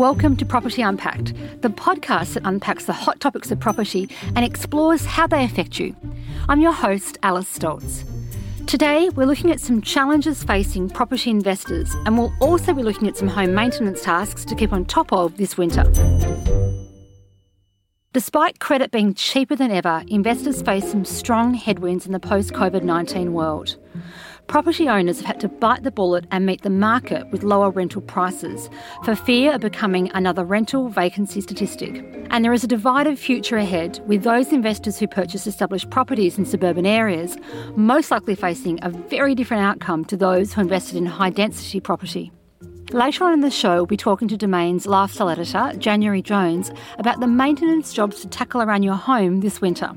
Welcome to Property Unpacked, the podcast that unpacks the hot topics of property and explores how they affect you. I'm your host, Alice Stolz. Today, we're looking at some challenges facing property investors, and we'll also be looking at some home maintenance tasks to keep on top of this winter. Despite credit being cheaper than ever, investors face some strong headwinds in the post COVID 19 world. Property owners have had to bite the bullet and meet the market with lower rental prices for fear of becoming another rental vacancy statistic. And there is a divided future ahead with those investors who purchase established properties in suburban areas most likely facing a very different outcome to those who invested in high density property. Later on in the show, we'll be talking to Domain's lifestyle editor, January Jones, about the maintenance jobs to tackle around your home this winter.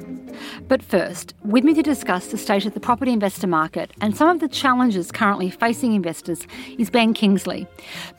But first, with me to discuss the state of the property investor market and some of the challenges currently facing investors is Ben Kingsley.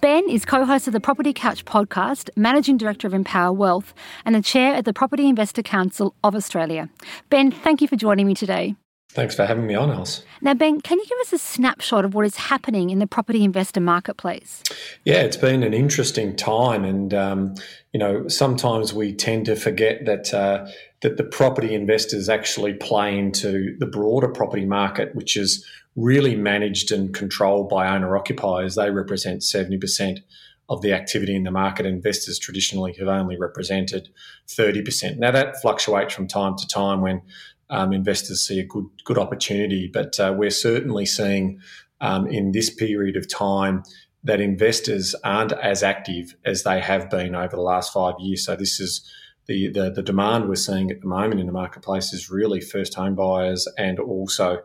Ben is co host of the Property Couch podcast, managing director of Empower Wealth, and the chair of the Property Investor Council of Australia. Ben, thank you for joining me today. Thanks for having me on, Alice. Now, Ben, can you give us a snapshot of what is happening in the property investor marketplace? Yeah, it's been an interesting time, and um, you know sometimes we tend to forget that uh, that the property investors actually play into the broader property market, which is really managed and controlled by owner occupiers. They represent seventy percent of the activity in the market. Investors traditionally have only represented thirty percent. Now that fluctuates from time to time when um, investors see a good good opportunity. But uh, we're certainly seeing um, in this period of time that investors aren't as active as they have been over the last five years. So this is the, the, the demand we're seeing at the moment in the marketplace is really first home buyers and also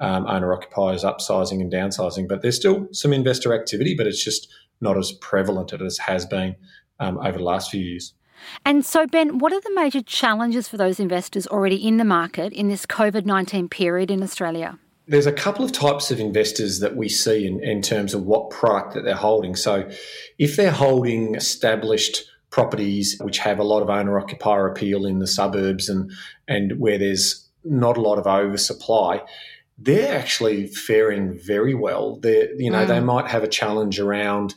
um, owner occupiers upsizing and downsizing. But there's still some investor activity, but it's just not as prevalent as it has been um, over the last few years. And so, Ben, what are the major challenges for those investors already in the market in this COVID 19 period in Australia? There's a couple of types of investors that we see in, in terms of what product that they're holding. So, if they're holding established properties which have a lot of owner occupier appeal in the suburbs and, and where there's not a lot of oversupply, they're actually faring very well. They, you know, mm. they might have a challenge around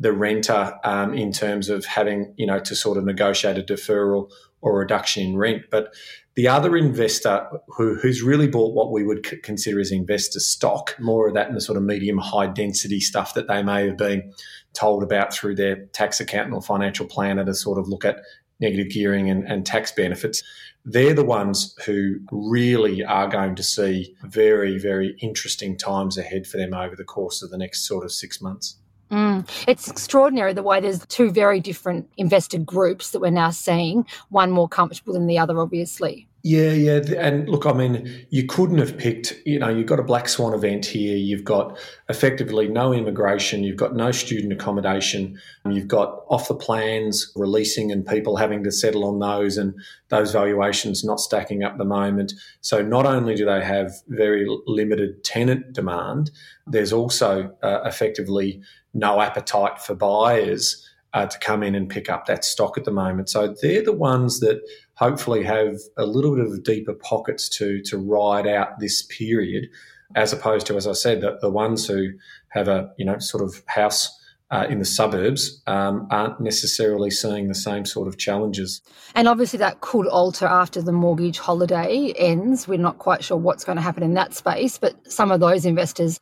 the renter um, in terms of having, you know, to sort of negotiate a deferral or reduction in rent. But the other investor who, who's really bought what we would c- consider as investor stock, more of that in the sort of medium high density stuff that they may have been told about through their tax accountant or financial planner to sort of look at negative gearing and, and tax benefits. They're the ones who really are going to see very, very interesting times ahead for them over the course of the next sort of six months. Mm. It's extraordinary the way there's two very different investor groups that we're now seeing, one more comfortable than the other, obviously. Yeah, yeah. And look, I mean, you couldn't have picked, you know, you've got a black swan event here. You've got effectively no immigration. You've got no student accommodation. You've got off the plans releasing and people having to settle on those and those valuations not stacking up the moment. So not only do they have very limited tenant demand, there's also uh, effectively no appetite for buyers uh, to come in and pick up that stock at the moment. So they're the ones that hopefully have a little bit of deeper pockets to to ride out this period, as opposed to, as I said, the, the ones who have a you know sort of house. Uh, in the suburbs um, aren't necessarily seeing the same sort of challenges. And obviously, that could alter after the mortgage holiday ends. We're not quite sure what's going to happen in that space, but some of those investors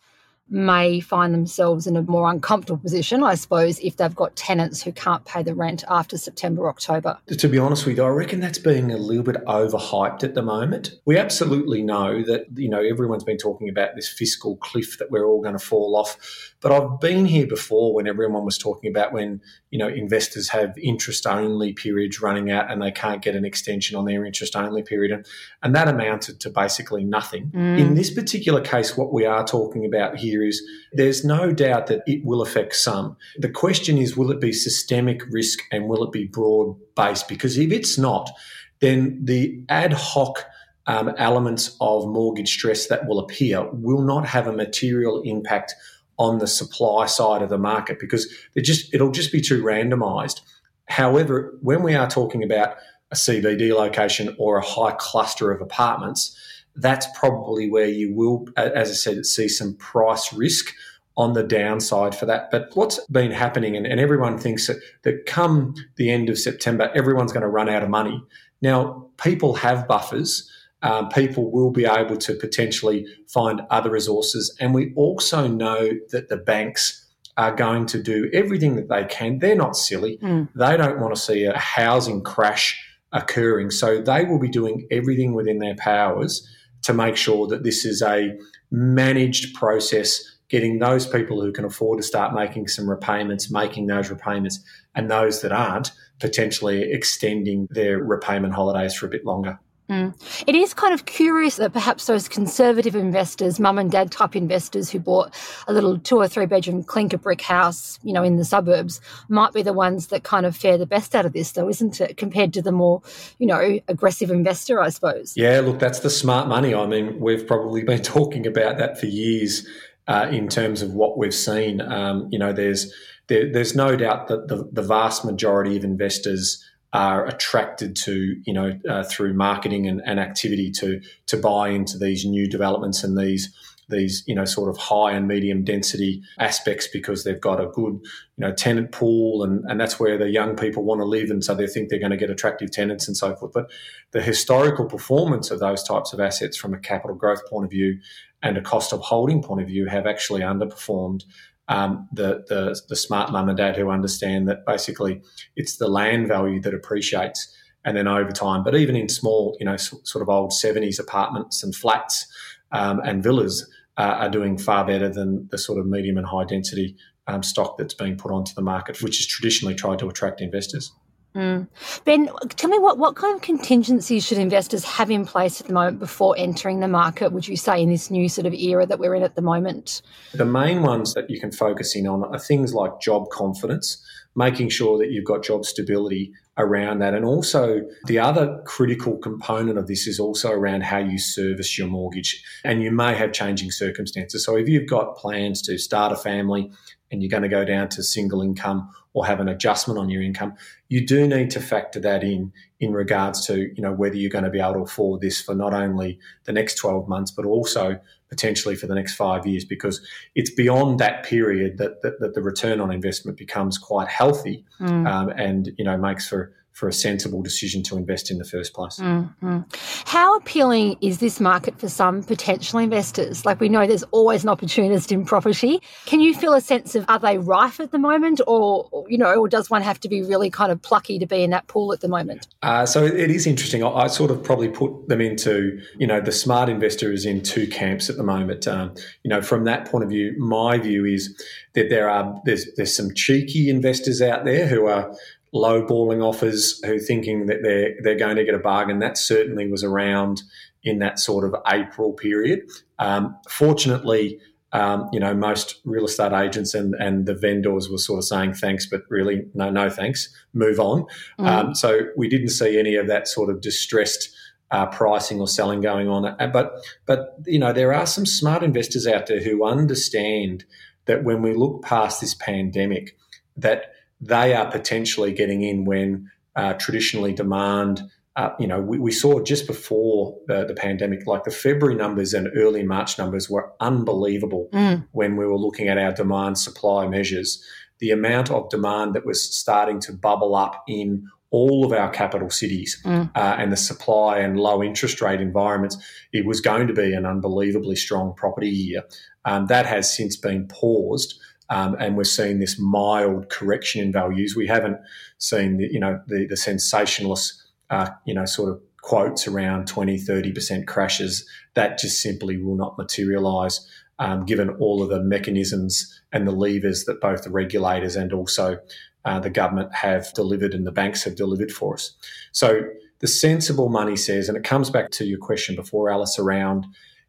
may find themselves in a more uncomfortable position, I suppose, if they've got tenants who can't pay the rent after September, October. To be honest with you, I reckon that's being a little bit overhyped at the moment. We absolutely know that, you know, everyone's been talking about this fiscal cliff that we're all going to fall off. But I've been here before when everyone was talking about when, you know, investors have interest only periods running out and they can't get an extension on their interest only period. And, and that amounted to basically nothing. Mm. In this particular case, what we are talking about here is there's no doubt that it will affect some. The question is, will it be systemic risk and will it be broad based? Because if it's not, then the ad hoc um, elements of mortgage stress that will appear will not have a material impact on the supply side of the market because just it'll just be too randomized. However, when we are talking about a CBD location or a high cluster of apartments, that's probably where you will, as I said, see some price risk on the downside for that. But what's been happening, and, and everyone thinks that, that come the end of September, everyone's going to run out of money. Now, people have buffers. Um, people will be able to potentially find other resources. And we also know that the banks are going to do everything that they can. They're not silly. Mm. They don't want to see a housing crash occurring. So they will be doing everything within their powers to make sure that this is a managed process getting those people who can afford to start making some repayments, making those repayments, and those that aren't potentially extending their repayment holidays for a bit longer. Mm. It is kind of curious that perhaps those conservative investors, mum and dad type investors who bought a little two or three bedroom clinker brick house, you know, in the suburbs, might be the ones that kind of fare the best out of this, though, isn't it? Compared to the more, you know, aggressive investor, I suppose. Yeah, look, that's the smart money. I mean, we've probably been talking about that for years uh, in terms of what we've seen. Um, you know, there's there, there's no doubt that the, the, vast majority of investors are attracted to, you know, uh, through marketing and, and, activity to to buy into these new developments and these these you know sort of high and medium density aspects because they've got a good you know tenant pool and and that's where the young people want to live and so they think they're going to get attractive tenants and so forth. But the historical performance of those types of assets from a capital growth point of view and a cost of holding point of view have actually underperformed um, the, the, the smart mum and dad who understand that basically it's the land value that appreciates and then over time. But even in small, you know, sort of old 70s apartments and flats um, and villas uh, are doing far better than the sort of medium and high density um, stock that's being put onto the market, which has traditionally tried to attract investors. Mm. Ben, tell me what, what kind of contingencies should investors have in place at the moment before entering the market, would you say, in this new sort of era that we're in at the moment? The main ones that you can focus in on are things like job confidence, making sure that you've got job stability around that. And also, the other critical component of this is also around how you service your mortgage. And you may have changing circumstances. So, if you've got plans to start a family, and you're going to go down to single income or have an adjustment on your income, you do need to factor that in in regards to you know whether you're going to be able to afford this for not only the next 12 months but also potentially for the next five years because it's beyond that period that, that, that the return on investment becomes quite healthy mm. um, and you know makes for for a sensible decision to invest in the first place. Mm-hmm. How appealing is this market for some potential investors? Like we know there's always an opportunist in property. Can you feel a sense of are they rife at the moment or, you know, or does one have to be really kind of plucky to be in that pool at the moment? Uh, so it is interesting. I, I, sort of probably put them into, you know, the smart investor is in two camps at the moment. Um, you know, from that point of view, my view is that there are there's there's some cheeky investors out there who are lowballing offers who thinking that they're they're going to get a bargain. That certainly was around in that sort of April period. Um, fortunately, um, you know, most real estate agents and, and the vendors were sort of saying thanks, but really no, no thanks, move on. Mm. Um, so we didn't see any of that sort of distressed uh, pricing or selling going on. Uh, but but you know, there are some smart investors out there who understand that when we look past this pandemic, that they are potentially getting in when uh, traditionally demand. Uh, you know, we, we, saw just before the, the, pandemic, like the February numbers and early March numbers were unbelievable mm. when we were looking at our demand supply measures. The amount of demand that was starting to bubble up in all of our capital cities mm. uh, and the supply and low interest rate environments, it was going to be an unbelievably strong property year. Um, that has since been paused um, and we're seeing this mild correction in values. We haven't seen the, you know the, the sensationalist uh, you know sort of quotes around 20 30% crashes that just simply will not materialize um, given all of the mechanisms and the levers that both the regulators and also uh, the government have delivered and the banks have delivered for us so the sensible money says and it comes back to your question before alice around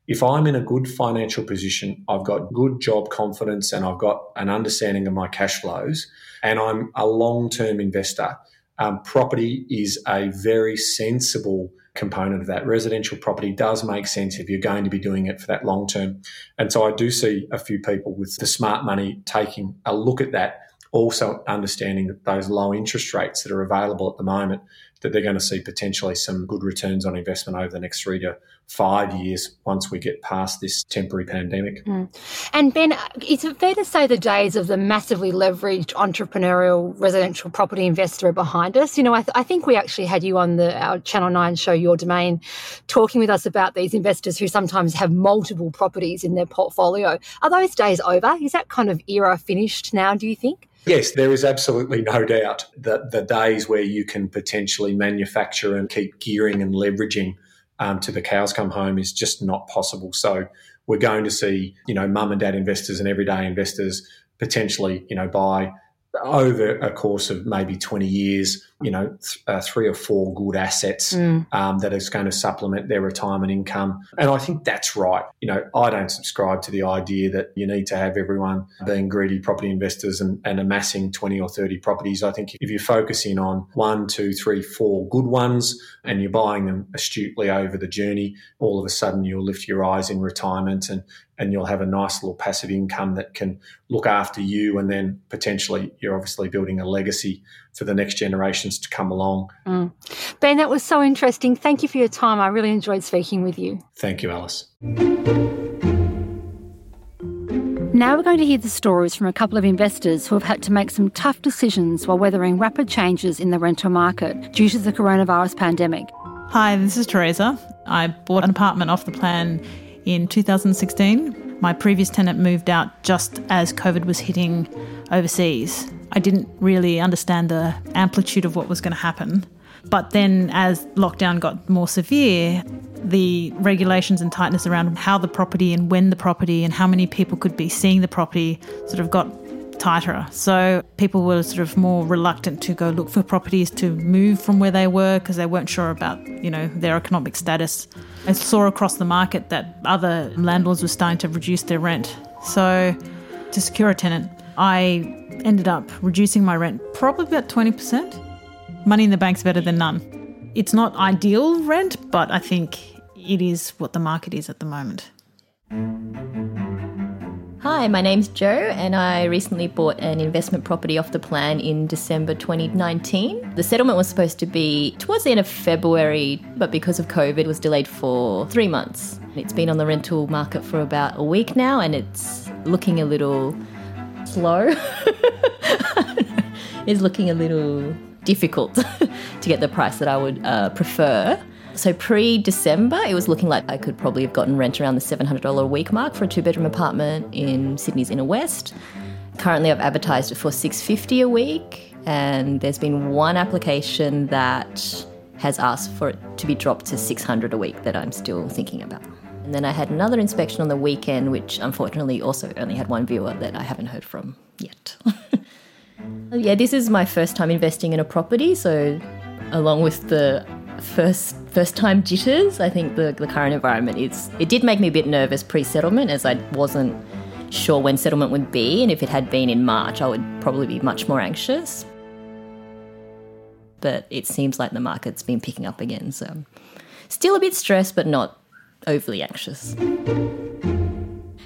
if I'm in a good financial position, I've got good job confidence and I've got an understanding of my cash flows, and I'm a long term investor, um, property is a very sensible component of that. Residential property does make sense if you're going to be doing it for that long term. And so I do see a few people with the smart money taking a look at that, also understanding that those low interest rates that are available at the moment that they're going to see potentially some good returns on investment over the next three to five years once we get past this temporary pandemic. Mm. And Ben, is it fair to say the days of the massively leveraged entrepreneurial residential property investor are behind us? You know, I, th- I think we actually had you on the our Channel Nine show, Your Domain, talking with us about these investors who sometimes have multiple properties in their portfolio. Are those days over? Is that kind of era finished now? Do you think? Yes, there is absolutely no doubt that the days where you can potentially manufacture and keep gearing and leveraging um, to the cows come home is just not possible. So we're going to see, you know, mum and dad investors and everyday investors potentially, you know, buy over a course of maybe 20 years, you know, th- uh, three or four good assets mm. um, that is going to supplement their retirement income. And I think that's right. You know, I don't subscribe to the idea that you need to have everyone being greedy property investors and, and amassing 20 or 30 properties. I think if you're focusing on one, two, three, four good ones and you're buying them astutely over the journey, all of a sudden you'll lift your eyes in retirement and, and you'll have a nice little passive income that can look after you and then potentially you're obviously building a legacy for the next generations to come along. Mm. Ben, that was so interesting. Thank you for your time. I really enjoyed speaking with you. Thank you, Alice. Now we're going to hear the stories from a couple of investors who have had to make some tough decisions while weathering rapid changes in the rental market due to the coronavirus pandemic. Hi, this is Teresa. I bought an apartment off the plan in 2016. My previous tenant moved out just as COVID was hitting overseas. I didn't really understand the amplitude of what was going to happen. But then, as lockdown got more severe, the regulations and tightness around how the property and when the property and how many people could be seeing the property sort of got tighter. So people were sort of more reluctant to go look for properties to move from where they were because they weren't sure about, you know, their economic status. I saw across the market that other landlords were starting to reduce their rent. So to secure a tenant, I ended up reducing my rent probably about 20%. Money in the bank's better than none. It's not ideal rent, but I think it is what the market is at the moment. Hi, my name's Joe, and I recently bought an investment property off the plan in December 2019. The settlement was supposed to be towards the end of February, but because of COVID, was delayed for three months. It's been on the rental market for about a week now, and it's looking a little slow. is looking a little difficult to get the price that I would uh, prefer. So pre December, it was looking like I could probably have gotten rent around the $700 a week mark for a two bedroom apartment in Sydney's inner west. Currently, I've advertised it for 650 a week, and there's been one application that has asked for it to be dropped to 600 a week that I'm still thinking about. And then I had another inspection on the weekend, which unfortunately also only had one viewer that I haven't heard from yet. yeah, this is my first time investing in a property, so along with the first first time jitters. I think the, the current environment is it did make me a bit nervous pre settlement as I wasn't sure when settlement would be, and if it had been in March, I would probably be much more anxious. But it seems like the market's been picking up again, so still a bit stressed, but not overly anxious.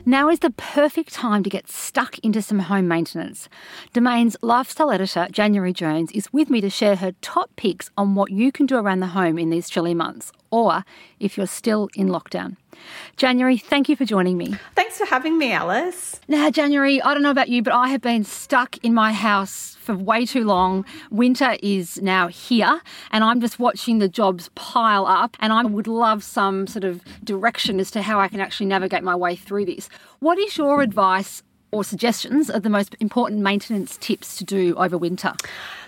Now is the perfect time to get stuck into some home maintenance. Domain's lifestyle editor, January Jones, is with me to share her top picks on what you can do around the home in these chilly months, or if you're still in lockdown. January, thank you for joining me. Thanks for having me, Alice. Now, January, I don't know about you, but I have been stuck in my house for way too long. Winter is now here, and I'm just watching the jobs pile up. And I would love some sort of direction as to how I can actually navigate my way through this. What is your advice or suggestions of the most important maintenance tips to do over winter?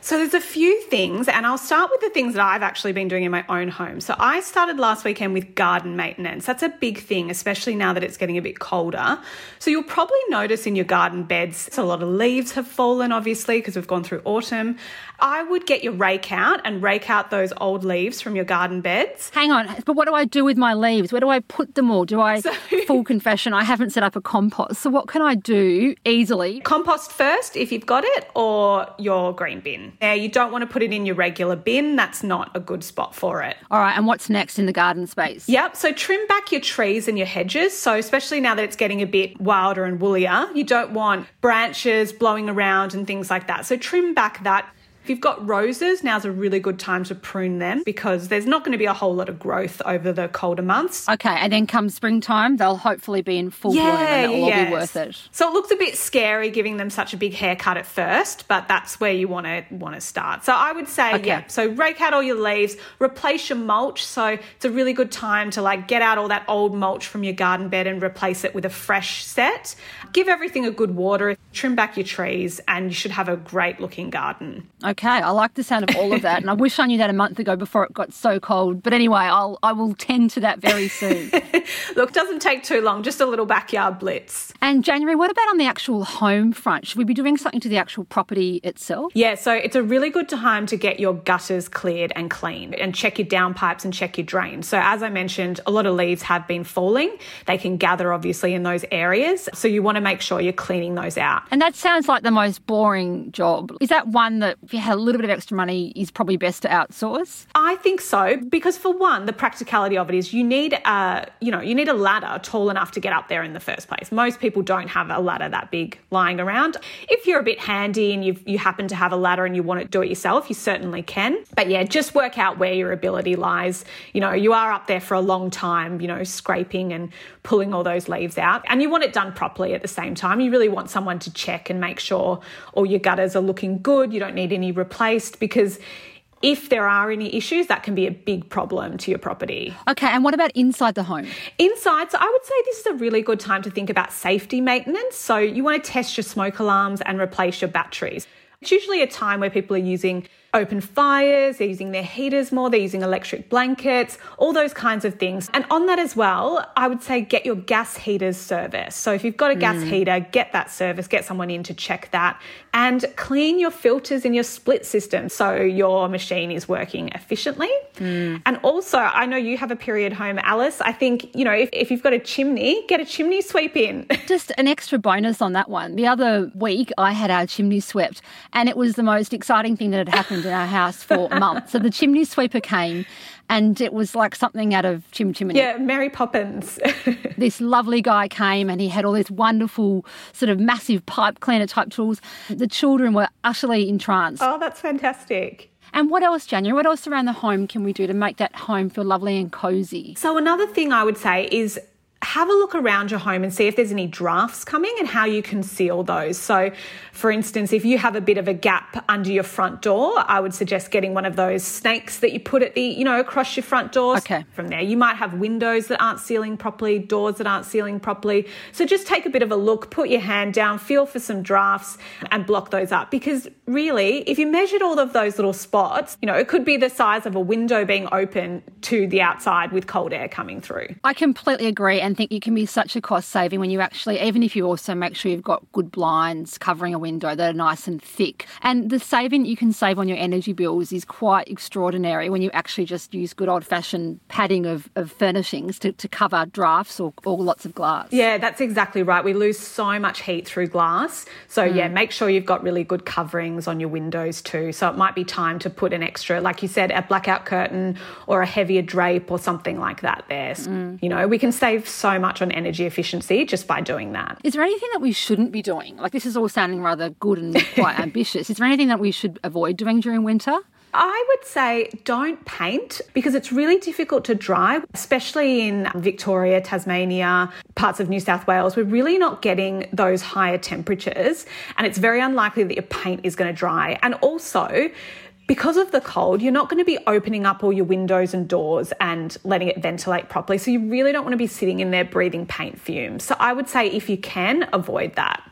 So there's a few things, and I'll start with the things that I've actually been doing in my own home. So I started last weekend with garden maintenance. That's a big thing, especially now that it's getting a bit colder. So you'll probably notice in your garden beds, a lot of leaves have fallen, obviously, because we've gone through autumn. I would get your rake out and rake out those old leaves from your garden beds. Hang on, but what do I do with my leaves? Where do I put them all? Do I, so, full confession, I haven't set up a compost. So what can I do easily? Compost first if you've got it, or your green bin. Now, you don't want to put it in your regular bin. That's not a good spot for it. All right, and what's next in the garden space? Yep, so trim back your trees and your hedges. So, especially now that it's getting a bit wilder and woollier, you don't want branches blowing around and things like that. So, trim back that If you've got roses, now's a really good time to prune them because there's not going to be a whole lot of growth over the colder months. Okay, and then come springtime, they'll hopefully be in full bloom and it'll all be worth it. So it looks a bit scary giving them such a big haircut at first, but that's where you want to want to start. So I would say, Okay. yeah. So rake out all your leaves, replace your mulch. So it's a really good time to like get out all that old mulch from your garden bed and replace it with a fresh set. Give everything a good water, trim back your trees, and you should have a great looking garden. Okay, I like the sound of all of that, and I wish I knew that a month ago before it got so cold. But anyway, I'll I will tend to that very soon. Look, doesn't take too long, just a little backyard blitz. and January, what about on the actual home front? Should we be doing something to the actual property itself? Yeah, so it's a really good time to get your gutters cleared and cleaned and check your downpipes and check your drains. So, as I mentioned, a lot of leaves have been falling. They can gather obviously in those areas. So, you want to make sure you're cleaning those out. And that sounds like the most boring job. Is that one that, if you had a little bit of extra money, is probably best to outsource? I think so because for one, the practicality of it is you need a you know you need a ladder tall enough to get up there in the first place. Most people don't have a ladder that big lying around. If you're a bit handy and you you happen to have a ladder and you want to do it yourself, you certainly can. But yeah, just work out where your ability lies. You know, you are up there for a long time. You know, scraping and pulling all those leaves out, and you want it done properly at the same time. You really want someone to check and make sure all your gutters are looking good. You don't need any replaced because if there are any issues, that can be a big problem to your property. Okay, and what about inside the home? Inside, so I would say this is a really good time to think about safety maintenance. So you want to test your smoke alarms and replace your batteries. It's usually a time where people are using open fires, they're using their heaters more, they're using electric blankets, all those kinds of things. And on that as well, I would say get your gas heaters serviced. So if you've got a gas mm. heater, get that service, get someone in to check that, and clean your filters in your split system so your machine is working efficiently. Mm. And also, I know you have a period home, Alice. I think, you know, if, if you've got a chimney, get a chimney sweep in. Just an extra bonus on that one. The other week, I had our chimney swept, and it was the most exciting thing that had happened in our house for months. So the chimney sweeper came, and it was like something out of Chim Chimney. yeah, Mary Poppins. This lovely guy came, and he had all these wonderful, sort of massive pipe cleaner type tools. The children were utterly entranced. oh, that's fantastic. And what else, January? What else around the home can we do to make that home feel lovely and cozy? So, another thing I would say is have a look around your home and see if there's any drafts coming and how you can seal those. So, for instance, if you have a bit of a gap under your front door, I would suggest getting one of those snakes that you put at the, you know, across your front door. Okay. From there, you might have windows that aren't sealing properly, doors that aren't sealing properly. So, just take a bit of a look, put your hand down, feel for some drafts and block those up. Because really, if you measured all of those little spots, you know, it could be the size of a window being open to the outside with cold air coming through. I completely agree and think it can be such a cost saving when you actually, even if you also make sure you've got good blinds covering a window that are nice and thick. And the saving you can save on your energy bills is quite extraordinary when you actually just use good old fashioned padding of, of furnishings to, to cover drafts or, or lots of glass. Yeah, that's exactly right. We lose so much heat through glass. So, mm. yeah, make sure you've got really good coverings on your windows too. So, it might be time to put an extra, like you said, a blackout curtain or a heavier drape or something like that there. Mm. You know, we can save so much on energy efficiency just by doing that. Is there anything that we shouldn't be doing? Like, this is all sounding rather good and quite ambitious. Is there anything that we should avoid doing during winter? I would say don't paint because it's really difficult to dry, especially in Victoria, Tasmania, parts of New South Wales. We're really not getting those higher temperatures, and it's very unlikely that your paint is going to dry. And also, because of the cold, you're not going to be opening up all your windows and doors and letting it ventilate properly. So, you really don't want to be sitting in there breathing paint fumes. So, I would say if you can, avoid that.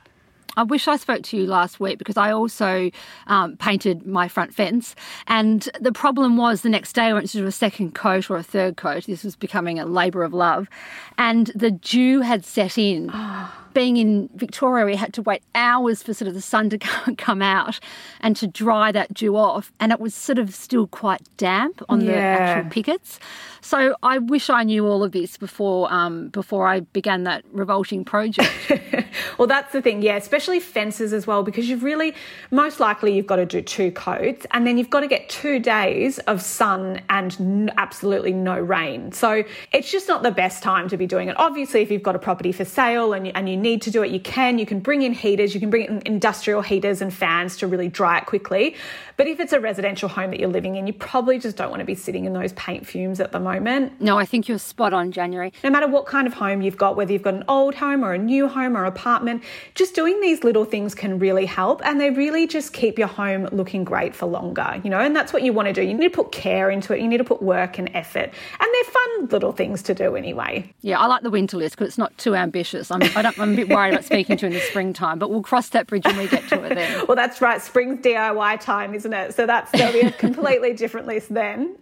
I wish I spoke to you last week because I also um, painted my front fence. And the problem was the next day I went to a second coat or a third coat. This was becoming a labour of love. And the dew had set in. Being in Victoria, we had to wait hours for sort of the sun to come out and to dry that dew off. And it was sort of still quite damp on the actual pickets. So I wish I knew all of this before um, before I began that revolting project. Well, that's the thing, yeah, especially fences as well, because you've really, most likely, you've got to do two coats and then you've got to get two days of sun and n- absolutely no rain. So it's just not the best time to be doing it. Obviously, if you've got a property for sale and you, and you need to do it, you can. You can bring in heaters, you can bring in industrial heaters and fans to really dry it quickly. But if it's a residential home that you're living in, you probably just don't want to be sitting in those paint fumes at the moment. No, I think you're spot on, January. No matter what kind of home you've got, whether you've got an old home or a new home or apartment, just doing these little things can really help and they really just keep your home looking great for longer, you know, and that's what you want to do. You need to put care into it, you need to put work and effort, and they're fun little things to do anyway. Yeah, I like the winter list because it's not too ambitious. I'm, I am a bit worried about speaking to in the springtime, but we'll cross that bridge when we get to it then. well, that's right. Spring's DIY time, isn't it? So that's there'll be a completely different list then.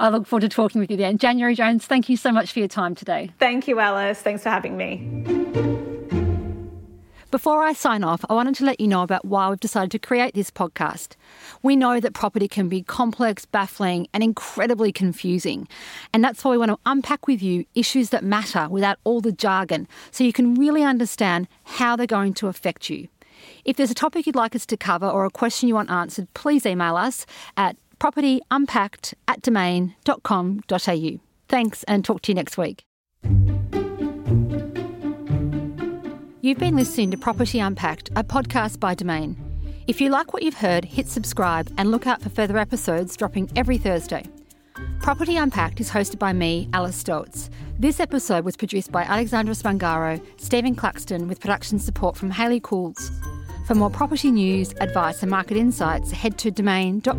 I look forward to talking with you then. January Jones, thank you so much for your time today. Thank you, Alice. Thanks for having me. Before I sign off, I wanted to let you know about why we've decided to create this podcast. We know that property can be complex, baffling, and incredibly confusing. And that's why we want to unpack with you issues that matter without all the jargon so you can really understand how they're going to affect you. If there's a topic you'd like us to cover or a question you want answered, please email us at propertyunpacked at domain.com.au. Thanks and talk to you next week. You've been listening to Property Unpacked, a podcast by Domain. If you like what you've heard, hit subscribe and look out for further episodes dropping every Thursday. Property Unpacked is hosted by me, Alice Stolz. This episode was produced by Alexandra Spangaro, Stephen Claxton, with production support from Haley Cools. For more property news, advice, and market insights, head to domain.com.au.